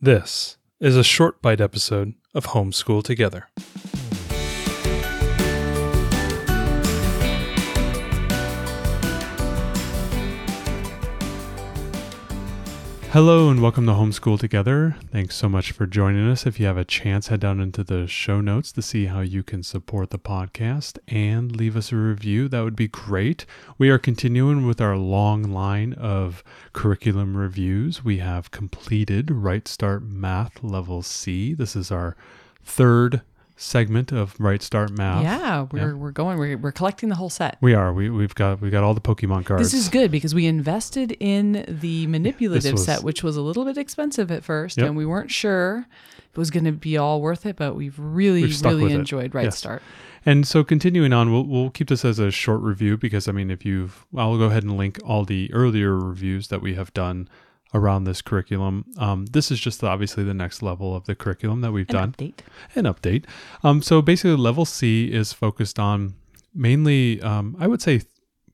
This is a short bite episode of Homeschool Together. Hello and welcome to Homeschool Together. Thanks so much for joining us. If you have a chance, head down into the show notes to see how you can support the podcast and leave us a review. That would be great. We are continuing with our long line of curriculum reviews. We have completed Right Start Math Level C. This is our third segment of Right Start Math. Yeah, we're Yeah. we're going. We're, we're collecting the whole set. We are. We, we've got we got all the Pokemon cards. This is good because we invested in the manipulative was- set, which was a little bit expensive at first, Yep. and we weren't sure if it was going to be all worth it. But we've really, We've stuck with really it. enjoyed Right Yes. Start. And so continuing on, we'll, we'll keep this as a short review because I mean, if you've, I'll go ahead and link all the earlier reviews that we have done around this curriculum. Um, this is just obviously the next level of the curriculum that we've An done. update. An update. Um, so basically, level C is focused on mainly, um, I would say,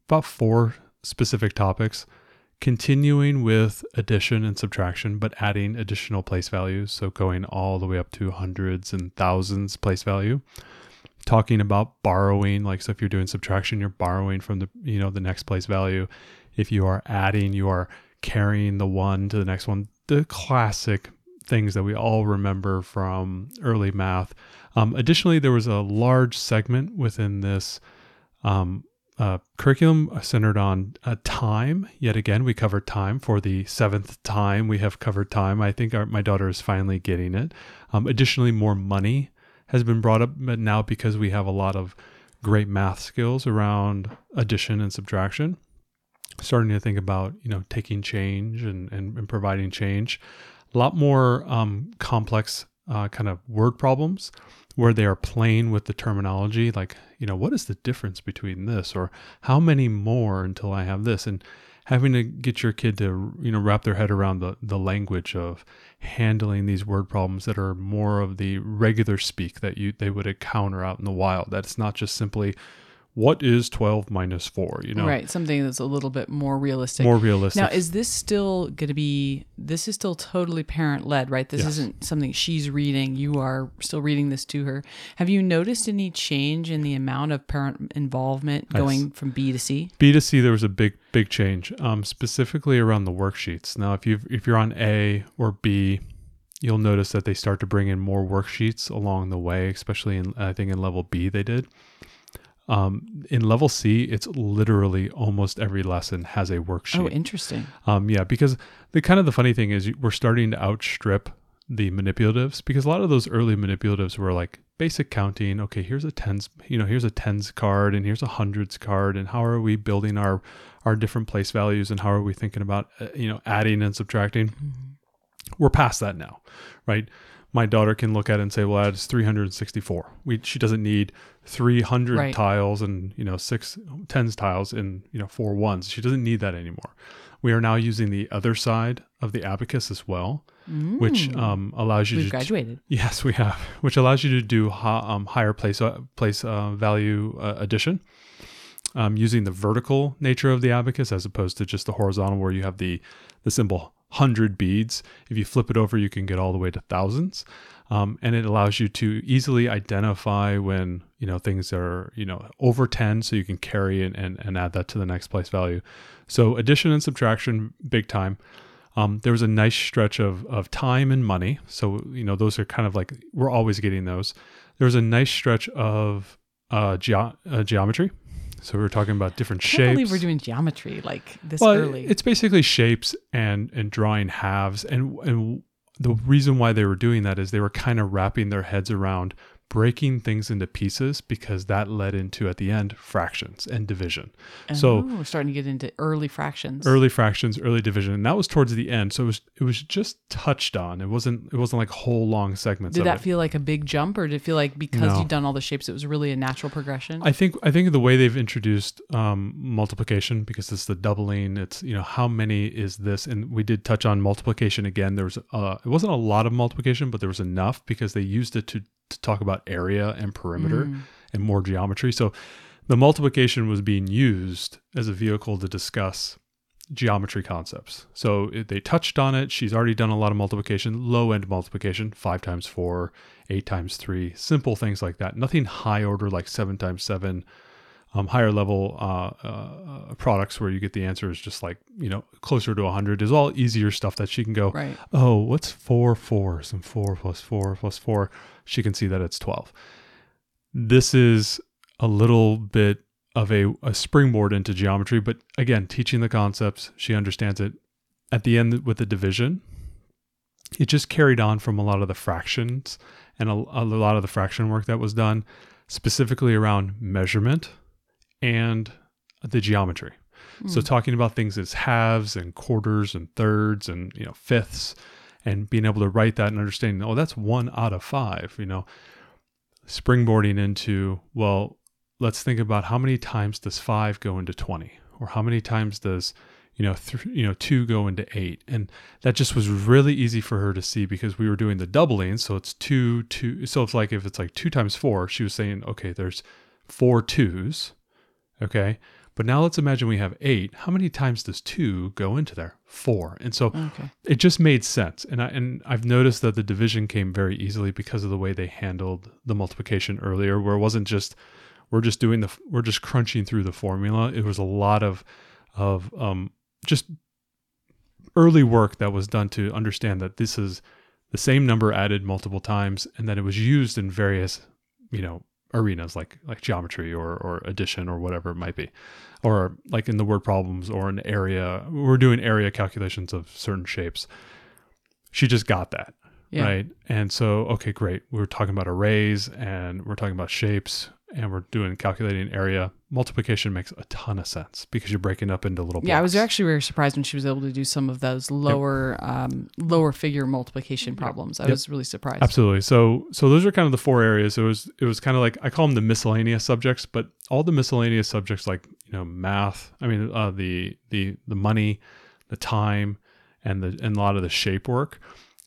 about four specific topics. Continuing with addition and subtraction, but adding additional place values. So going all the way up to hundreds and thousands place value. Talking about borrowing, like so if you're doing subtraction, you're borrowing from the you know the next place value. If you are adding, you are carrying the one to the next one. The classic things that we all remember from early math. Um, additionally, there was a large segment within this um, uh, curriculum centered on uh, time. Yet again, we covered time for the seventh time. We have covered time. I think our, my daughter is finally getting it. Um, additionally, more money has been brought up, but now because we have a lot of great math skills around addition and subtraction, starting to think about you know taking change and, and, and providing change. A lot more um, complex uh, kind of word problems where they are playing with the terminology like you know what is the difference between this or how many more until i have this? And having to get your kid to you know wrap their head around the, the language of handling these word problems that are more of the regular speak that you they would encounter out in the wild. That it's not just simply what is 12 minus 4 you know Right, something that's a little bit more realistic. more realistic now, is this still going to be? This is still totally parent led, right? This Yes. isn't something she's reading. You are still reading this to her. Have you noticed any change in the amount of parent involvement Yes. going from B to C? B to C, there was a big, big change, um, specifically around the worksheets. Now, if you if you're on A or B, you'll notice that they start to bring in more worksheets along the way. Especially in I think in level B they did. Um, in level C, it's literally almost every lesson has a worksheet. Oh, interesting. Um, yeah, because the kind of the funny thing is we're starting to outstrip the manipulatives because a lot of those early manipulatives were like basic counting. Okay, here's a tens, you know, here's a tens card and here's a hundreds card, and how are we building our our different place values and how are we thinking about uh, you know adding and subtracting? We're past that now, right? My daughter can look at it and say, "Well, that's 364." We she doesn't need 300 Right. tiles and you know six tens tiles and you know four ones. She doesn't need that anymore. We are now using the other side of the abacus as well, which Mm. um, allows you We've to graduated. Yes, we have, which allows you to do ha- um, higher place uh, place uh, value uh, addition um, using the vertical nature of the abacus as opposed to just the horizontal, where you have the the symbol hundred beads. If you flip it over, you can get all the way to thousands, um, and it allows you to easily identify when you know things are you know over ten, so you can carry and and, and add that to the next place value. So addition and subtraction, big time. Um, there was a nice stretch of, of time and money. So, you know, those are kind of like, we're always getting those. There was a nice stretch of uh, geo- uh, geometry. So we were talking about different I shapes. believe we're doing geometry like this well, early. it's basically shapes and, and drawing halves. And, and the reason why they were doing that is they were kind of wrapping their heads around breaking things into pieces because that led into, at the end, fractions and division. so- we're starting to get into early fractions. early fractions, early division, and that was towards the end. So it was it was just touched on. It wasn't it wasn't like whole long segments. Did that it. feel like a big jump, or did it feel like because No. you've done all the shapes, it was really a natural progression? I think I think the way they've introduced um, multiplication because it's the doubling. It's you know how many is this, and we did touch on multiplication again. There was uh, it wasn't a lot of multiplication, but there was enough because they used it to to talk about area and perimeter Mm. and more geometry. So the multiplication was being used as a vehicle to discuss geometry concepts. So it, they touched on it. She's already done a lot of multiplication, low end multiplication, five times four, eight times three, simple things like that. Nothing high order like seven times seven. Um, higher level uh, uh, products where you get the answers just like you know closer to 100 is all easier stuff that she can go Right. oh what's four fours and four plus four plus four? She can see that it's 12 this is a little bit of a, a springboard into geometry but again teaching the concepts she understands it. At the end with the division it just carried on from a lot of the fractions and a, a lot of the fraction work that was done specifically around measurement and the geometry so Hmm. talking about things as halves and quarters and thirds and you know fifths and being able to write that and understanding, oh, that's one out of five, you know, springboarding into, well, let's think about how many times does five go into 20 or how many times does, you know, th- you know, two go into eight. And that just was really easy for her to see because we were doing the doubling. So it's two, two. So it's like, if it's like two times four, she was saying, okay, there's four twos. Okay. But now let's imagine we have eight. How many times does two go into there? Four. And so Okay. it just made sense. And I and I've noticed that the division came very easily because of the way they handled the multiplication earlier, where it wasn't just we're just doing the we're just crunching through the formula. It was a lot of of um just early work that was done to understand that this is the same number added multiple times and that it was used in various, you know, arenas like like geometry or or addition or whatever it might be. Or like in the word problems or an area we're doing area calculations of certain shapes. She just got that Yeah. right? And so okay great. We're talking about arrays and we're talking about shapes and we're doing calculating area multiplication makes a ton of sense because you're breaking up into little blocks. Yeah, I was actually very surprised when she was able to do some of those lower um, lower figure multiplication problems. I Yep. was really surprised. Absolutely. So so those are kind of the four areas. It was it was kind of like I call them the miscellaneous subjects, but all the miscellaneous subjects like you know math. I mean uh, the the the money, the time, and the and a lot of the shape work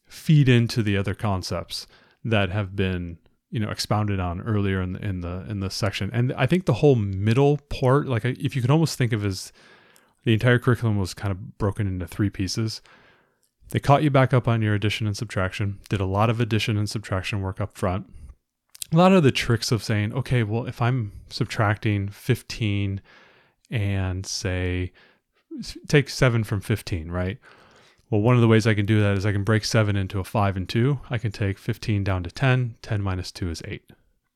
feed into the other concepts that have been you know expounded on earlier in the in the in the section. And I think the whole middle part, like if you could almost think of as the entire curriculum was kind of broken into three pieces. They caught you back up on your addition and subtraction, did a lot of addition and subtraction work up front. A lot of the tricks of saying, okay, well, if I'm subtracting 15 and say, take 7 from 15, right? Well, one of the ways I can do that is I can break 7 into a 5 and 2. I can take 15 down to 10. 10 minus 2 is 8.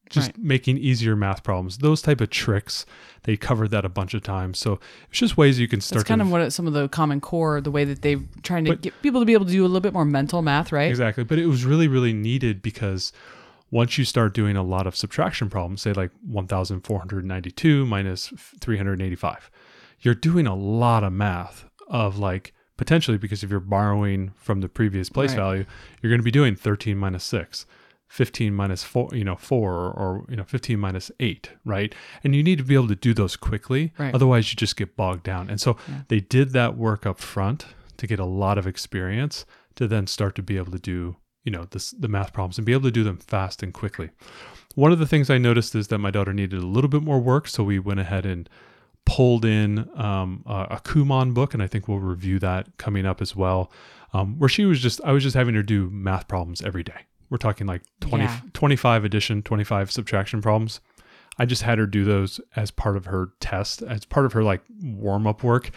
Just Right. making easier math problems. Those type of tricks, they covered that a bunch of times. So it's just ways you can start That's kind to of what some of the common core, the way that they're trying to But- get people to be able to do a little bit more mental math, right? Exactly. But it was really, really needed because once you start doing a lot of subtraction problems, say like 1,492 minus 385, you're doing a lot of math of like potentially because if you're borrowing from the previous place Right. value, you're going to be doing 13 minus 6. 15 minus 4 you know 4 or, you know 15 minus 8 right and you need to be able to do those quickly Right. otherwise you just get bogged down and so Yeah. they did that work up front to get a lot of experience to then start to be able to do you know this, the math problems and be able to do them fast and quickly one of the things i noticed is that my daughter needed a little bit more work so we went ahead and pulled in um, a, a kumon book and i think we'll review that coming up as well um, where she was just i was just having her do math problems every day. We're talking like 20, Yeah. 25 addition 25 subtraction problems. I just had her do those as part of her test as part of her like warm-up work.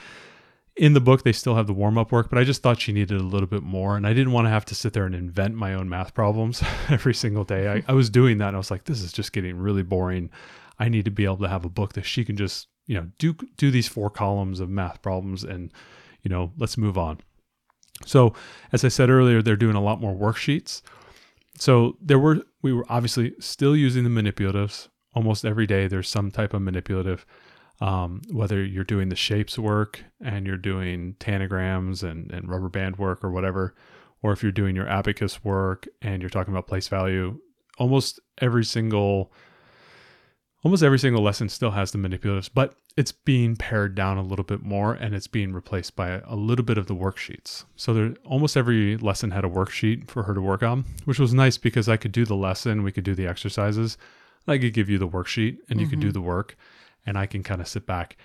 In the book they still have the warm-up work but i just thought she needed a little bit more and i didn't want to have to sit there and invent my own math problems every single day. I, I was doing that and i was like this is just getting really boring. I need to be able to have a book that she can just you know do do these four columns of math problems and you know let's move on. So as i said earlier they're doing a lot more worksheets. So there were we were obviously still using the manipulatives. Almost every day there's some type of manipulative um, whether you're doing the shapes work and you're doing tangrams and, and rubber band work or whatever or if you're doing your abacus work and you're talking about place value almost every single almost every single lesson still has the manipulatives but it's being pared down a little bit more and it's being replaced by a little bit of the worksheets. So there almost every lesson had a worksheet for her to work on which was nice because i could do the lesson we could do the exercises i could give you the worksheet and you could do mm-hmm. the work and i can kind of sit back.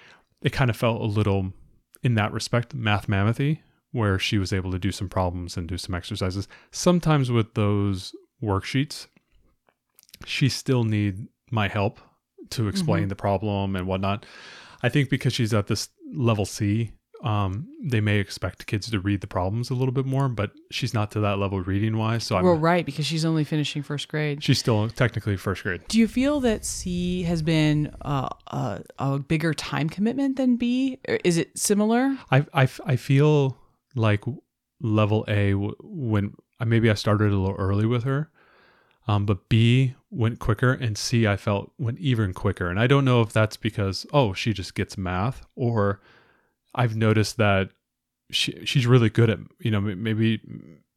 It kind of felt a little in that respect, math mammothly, where she was able to do some problems and do some exercises. Sometimes with those worksheets, she still need my help to explain Mm-hmm. the problem and whatnot. I think because she's at this level C, um, they may expect kids to read the problems a little bit more, but she's not to that level reading wise. So I'm, Well, right, because she's only finishing first grade. she's still technically first grade. Do you feel that C has been uh, a, a bigger time commitment than B? Is it similar? I, I, I feel like level A when maybe I started a little early with her, um, but B went quicker and C I felt went even quicker. And I don't know if that's because oh she just gets math or I've noticed that she she's really good at you know maybe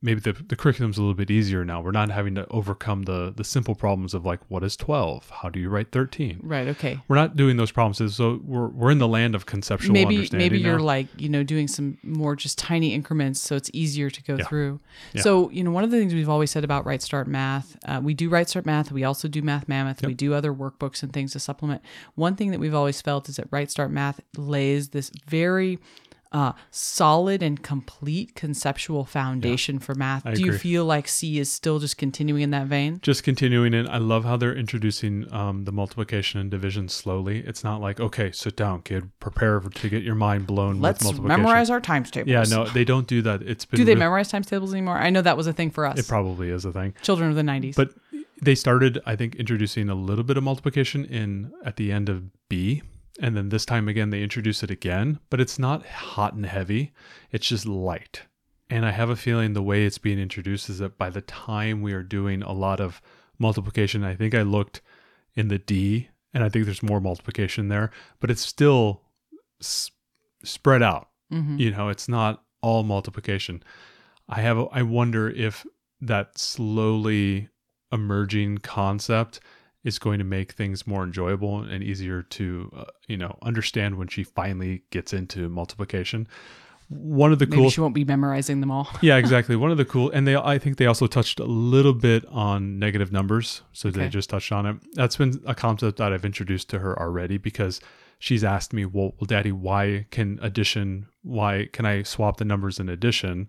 maybe the the curriculum's a little bit easier now. We're not having to overcome the the simple problems of like what is twelve, how do you write thirteen. Right. Okay. We're not doing those problems, so we're we're in the land of conceptual maybe understanding. maybe you're now. like you know doing some more just tiny increments so it's easier to go Yeah. through Yeah. so you know one of the things we've always said about right start math uh, we do right start math we also do math mammoth we do other workbooks and things to supplement one thing that we've always felt is that right start math lays this very uh, solid and complete conceptual foundation for math. I do you feel like c is still just continuing in that vein? Just continuing in i love how they're introducing um, the multiplication and division slowly. It's not like okay sit down kid. Prepare to get your mind blown let's with multiplication. memorize our times tables. Yeah no they don't do that. It's been do they re- memorize times tables anymore? I know that was a thing for us. It probably is a thing. Children of the 90s but they started i think introducing a little bit of multiplication in at the end of b and then this time again they introduce it again but it's not hot and heavy. It's just light. And i have a feeling the way it's being introduced is that by the time we are doing a lot of multiplication i think i looked in the d and i think there's more multiplication there but it's still s- spread out. Mhm. you know it's not all multiplication. I have a, i wonder if that slowly emerging concept is going to make things more enjoyable and easier to uh, you know understand when she finally gets into multiplication. One of the Maybe cool she won't be memorizing them all. yeah exactly. One of the cool and they i think they also touched a little bit on negative numbers so they just touched on it. That's been a concept that i've introduced to her already because she's asked me well, well daddy why can addition why can i swap the numbers in addition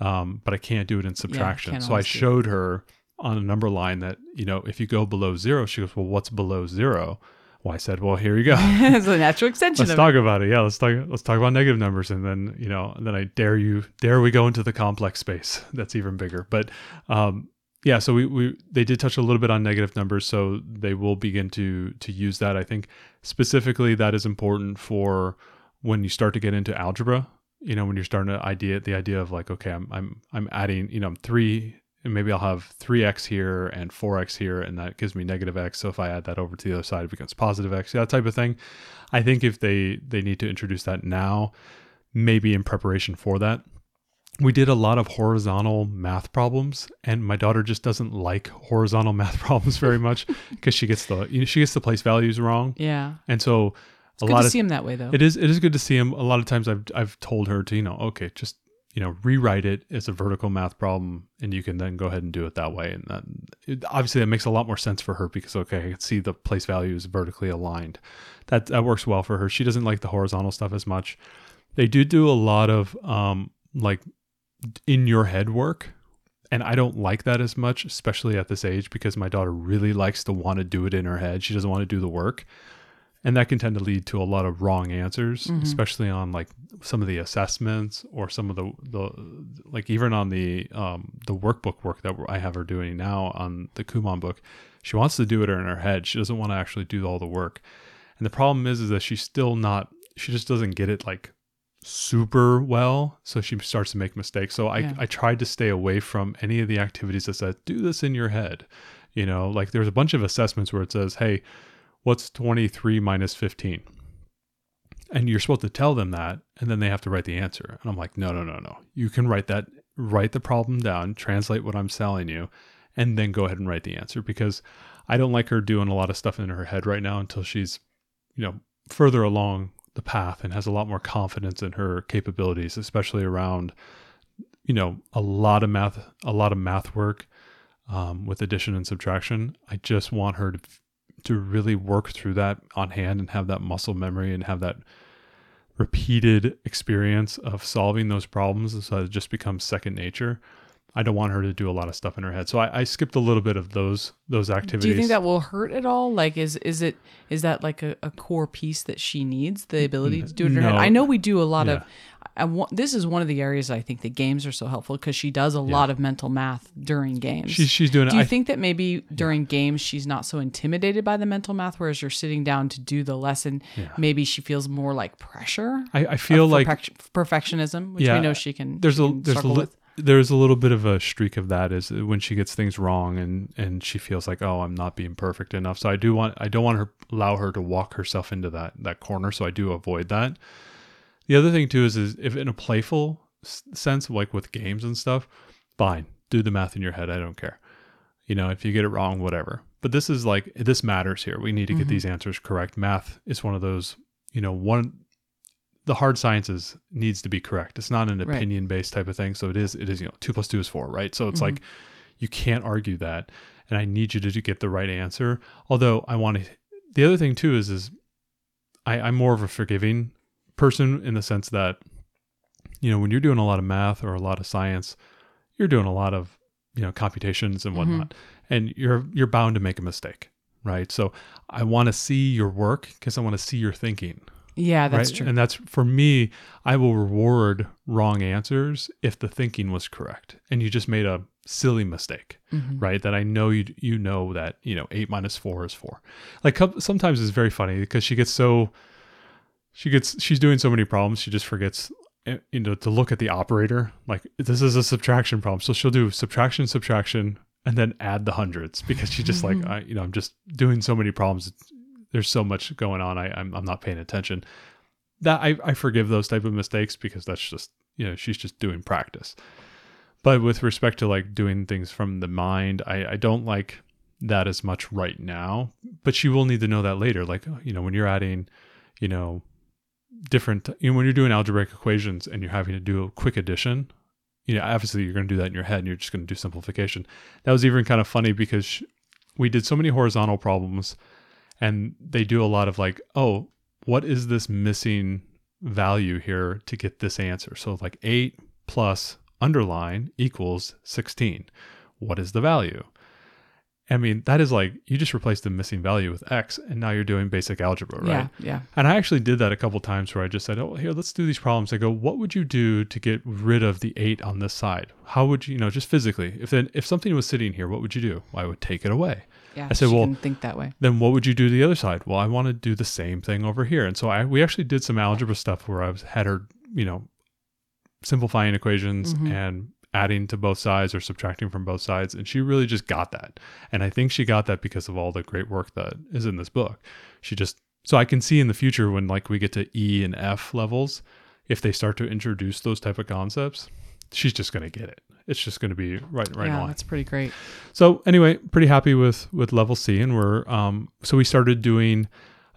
um, but i can't do it in subtraction? can't so i showed her on a number line that you know if you go below zero she goes well what's below zero well i said well here you go it's a natural extension let's talk about it. Yeah, let's talk. Let's talk about negative numbers, and then you know, and then I dare you, dare we go into the complex space that's even bigger. But um, yeah, so we we they did touch a little bit on negative numbers, so they will begin to to use that. I think specifically that is important for when you start to get into algebra. You know, when you're starting to idea the idea of like, okay, I'm I'm I'm adding, you know, I'm three. And maybe I'll have 3x here and 4x here, and that gives me negative x. So if I add that over to the other side, it becomes positive x, that type of thing. I think if they they need to introduce that now, maybe in preparation for that. We did a lot of horizontal math problems, and my daughter just doesn't like horizontal math problems very much because she gets the you know, she gets the place values wrong, Yeah. and so It's a good lot to of see him that way, though. it is it is good to see him. A lot of times I've I've told her to you know okay just you know rewrite it as a vertical math problem and you can then go ahead and do it that way and that it, obviously that makes a lot more sense for her because okay I can see the place value is vertically aligned. That that works well for her. She doesn't like the horizontal stuff as much. They do do a lot of um like in your head work and I don't like that as much, especially at this age, because my daughter really likes to want to do it in her head. She doesn't want to do the work. And that can tend to lead to a lot of wrong answers, especially on like some of the assessments or some of the, the like even on the um, the workbook work that I have her doing now on the Kumon book. She wants to do it in her head. She doesn't want to actually do all the work. And the problem is, is that she's still not. She just doesn't get it like super well so she starts to make mistakes so i Yeah. i tried to stay away from any of the activities that said do this in your head you know like there's a bunch of assessments where it says hey what's 23 minus 15 and you're supposed to tell them that and then they have to write the answer. And i'm like no no no no. You can write that write the problem down translate what i'm telling you and then go ahead and write the answer. Because i don't like her doing a lot of stuff in her head right now until she's you know further along the path and has a lot more confidence in her capabilities especially around you know a lot of math a lot of math work um, with addition and subtraction. I just want her to to really work through that on hand and have that muscle memory and have that repeated experience of solving those problems so it just becomes second nature. I don't want her to do a lot of stuff in her head. So I, I skipped a little bit of those those activities. Do you think that will hurt at all? Like, is is it is that like a, a core piece that she needs the ability to do it in her head? I know we do a lot of. Yeah. I this is one of the areas I think that games are so helpful because she does a lot of mental math during games. she's she's doing it? do you I- think that maybe during games she's not so intimidated by the mental math, whereas you're sitting down to do the lesson, maybe she feels more like pressure, I, I feel like perfec- perfectionism, which Yeah, we know she can. there's she a can there's a li- there's a little bit of a streak of that is when she gets things wrong and and she feels like oh I'm not being perfect enough. So I do want I don't want her allow her to walk herself into that that corner. So I do avoid that. The other thing too is is if in a playful sense like with games and stuff, fine, do the math in your head. I don't care. You know, if you get it wrong, whatever. But this is like this matters here. We need to get mm-hmm. these answers correct. Math is one of those, you know, one the hard sciences needs to be correct. It's not an Right. opinion based type of thing. So it is it is, you know, two plus two is four, right? So it's like mm-hmm. you can't argue that. And I need you to, to get the right answer. Although I want to the other thing too is is I, I'm more of a forgiving person in the sense that, you know, when you're doing a lot of math or a lot of science, you're doing a lot of, you know, computations and whatnot. And you're you're bound to make a mistake. Right. So I want to see your work because I want to see your thinking Yeah, that's right? true. And that's for me, I will reward wrong answers if the thinking was correct and you just made a silly mistake, Mm-hmm. right? That I know you you know that, you know, 8 minus 4 is 4. Like sometimes it's very funny because she gets so she gets she's doing so many problems, she just forgets eh, you know to look at the operator. Like this is a subtraction problem. So she'll do subtraction subtraction and then add the hundreds because she's just like I, you know i'm just doing so many problems. There's so much going on. I, I'm, I'm not paying attention. That I, I forgive those type of mistakes because that's just you know she's just doing practice. But with respect to like doing things from the mind i, I don't like that as much right now but she will need to know that later. Like you know when you're adding you know different you know when you're doing algebraic equations and you're having to do a quick addition you know obviously you're going to do that in your head and you're just going to do simplification. That was even kind of funny because we did so many horizontal problems and they do a lot of like oh what is this missing value here to get this answer? So like 8 plus underline equals 16 what is the value i mean that is like you just replaced the missing value with x and now you're doing basic algebra right Yeah, yeah. and I actually did that a couple times where I just said, "Oh, here, let's do these problems." I go, "What would you do to get rid of the eight on this side? How would you, you know, just physically? If then if something was sitting here, what would you do? Well, I would take it away. Yeah, I said, well, think that way. Then what would you do to the other side? Well, I want to do the same thing over here. And so I we actually did some algebra stuff where I was had her, you know, simplifying equations mm-hmm. and adding to both sides or subtracting from both sides. And she really just got that. And i think she got that because of all the great work that is in this book. She just so i can see in the future when like we get to e and f levels if they start to introduce those type of concepts she's just going to get it. It's just going to be right right yeah, line that's pretty great. so anyway, pretty happy with with level C, and we're um so we started doing,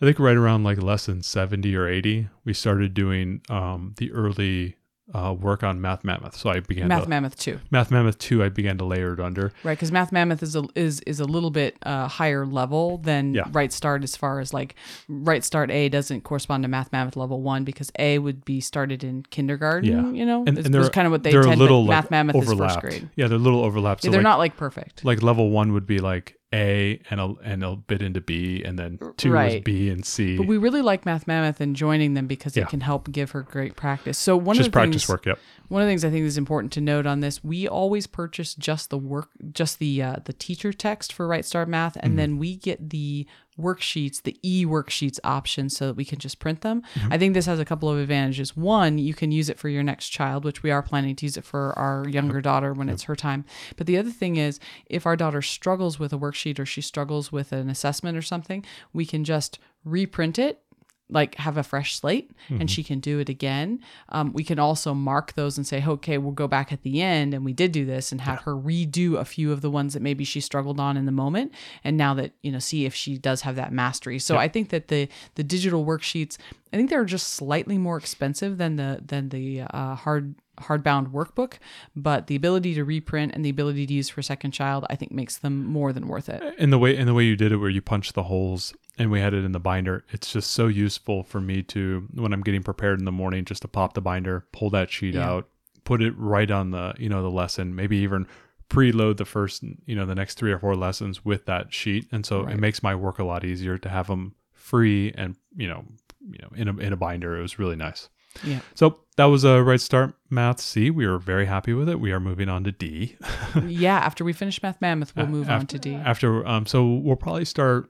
I think right around like lesson seventy or eighty, we started doing um the early uh, work on Math Mammoth. So I began Math to, Mammoth too, Math Mammoth two. I began to layer it under. right? Because Math Mammoth is a is is a little bit uh, higher level than Yeah. Right Start as far as like Right Start A doesn't correspond to Math Mammoth level one because A would be started in kindergarten. Yeah. you know, And, and they're kind of what they they're tend. a little like Math Mammoth overlapped. is first grade. Yeah, they're a little overlapped. Yeah, So they're like, not like perfect. like level one would be like A and a and a bit into B, and then two Right. is B and C. But we really like Math Mammoth and joining them because Yeah. it can help give her great practice. So one just of the practice things, work. Yep. One of the things I think is important to note on this, we always purchase just the work, just the uh, the teacher text for Right Start Math, and then we get the worksheets, the e worksheets option, so that we can just print them. Mm-hmm. I think this has a couple of advantages. One, you can use it for your next child, which we are planning to use it for our younger daughter when it's her time. But the other thing is, if our daughter struggles with a worksheet or she struggles with an assessment or something, we can just reprint it like have a fresh slate and she can do it again. Um, we can also mark those and say, okay, we'll go back at the end and we did do this and have her redo a few of the ones that maybe she struggled on in the moment. And now that, you know, see if she does have that mastery. So I think that the, the digital worksheets, I think they're just slightly more expensive than the, than the uh, hard, hardbound workbook, but the ability to reprint and the ability to use for second child, I think makes them more than worth it. And the way and the way you did it, where you punched the holes and we had it in the binder, it's just so useful for me to when I'm getting prepared in the morning, just to pop the binder, pull that sheet Yeah. out, put it right on the you know the lesson, maybe even preload the first you know the next three or four lessons with that sheet, and so Right. it makes my work a lot easier to have them free and you know you know in a in a binder. It was really nice. Yeah. So that was a right start math C. We were very happy with it. We are moving on to D. yeah, after we finish Math Mammoth, we'll move on After- to D. After um, so we'll probably start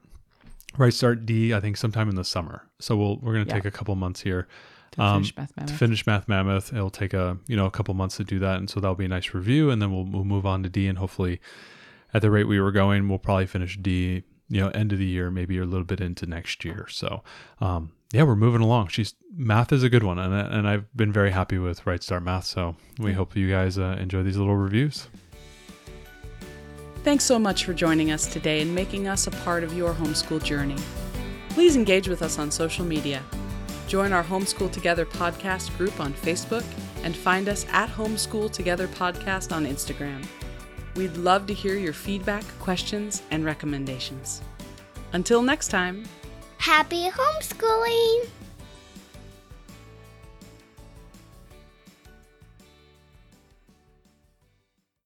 right start D. I think sometime in the summer. So we'll we're gonna Yeah. take a couple months here to um, finish Math to Mammoth. finish Math Mammoth. It'll take a you know a couple months to do that, and so that'll be a nice review, and then we'll we'll move on to D, and hopefully, at the rate we were going, we'll probably finish D. You know, end of the year, maybe a little bit into next year. So, um, yeah, we're moving along. She's math is a good one, and and I've been very happy with Right Start Math. So we hope you guys uh, enjoy these little reviews. Thanks so much for joining us today and making us a part of your homeschool journey. Please engage with us on social media. Join our Homeschool Together podcast group on Facebook and find us at Homeschool Together Podcast on Instagram. We'd love to hear your feedback, questions, and recommendations. Until next time. Happy homeschooling!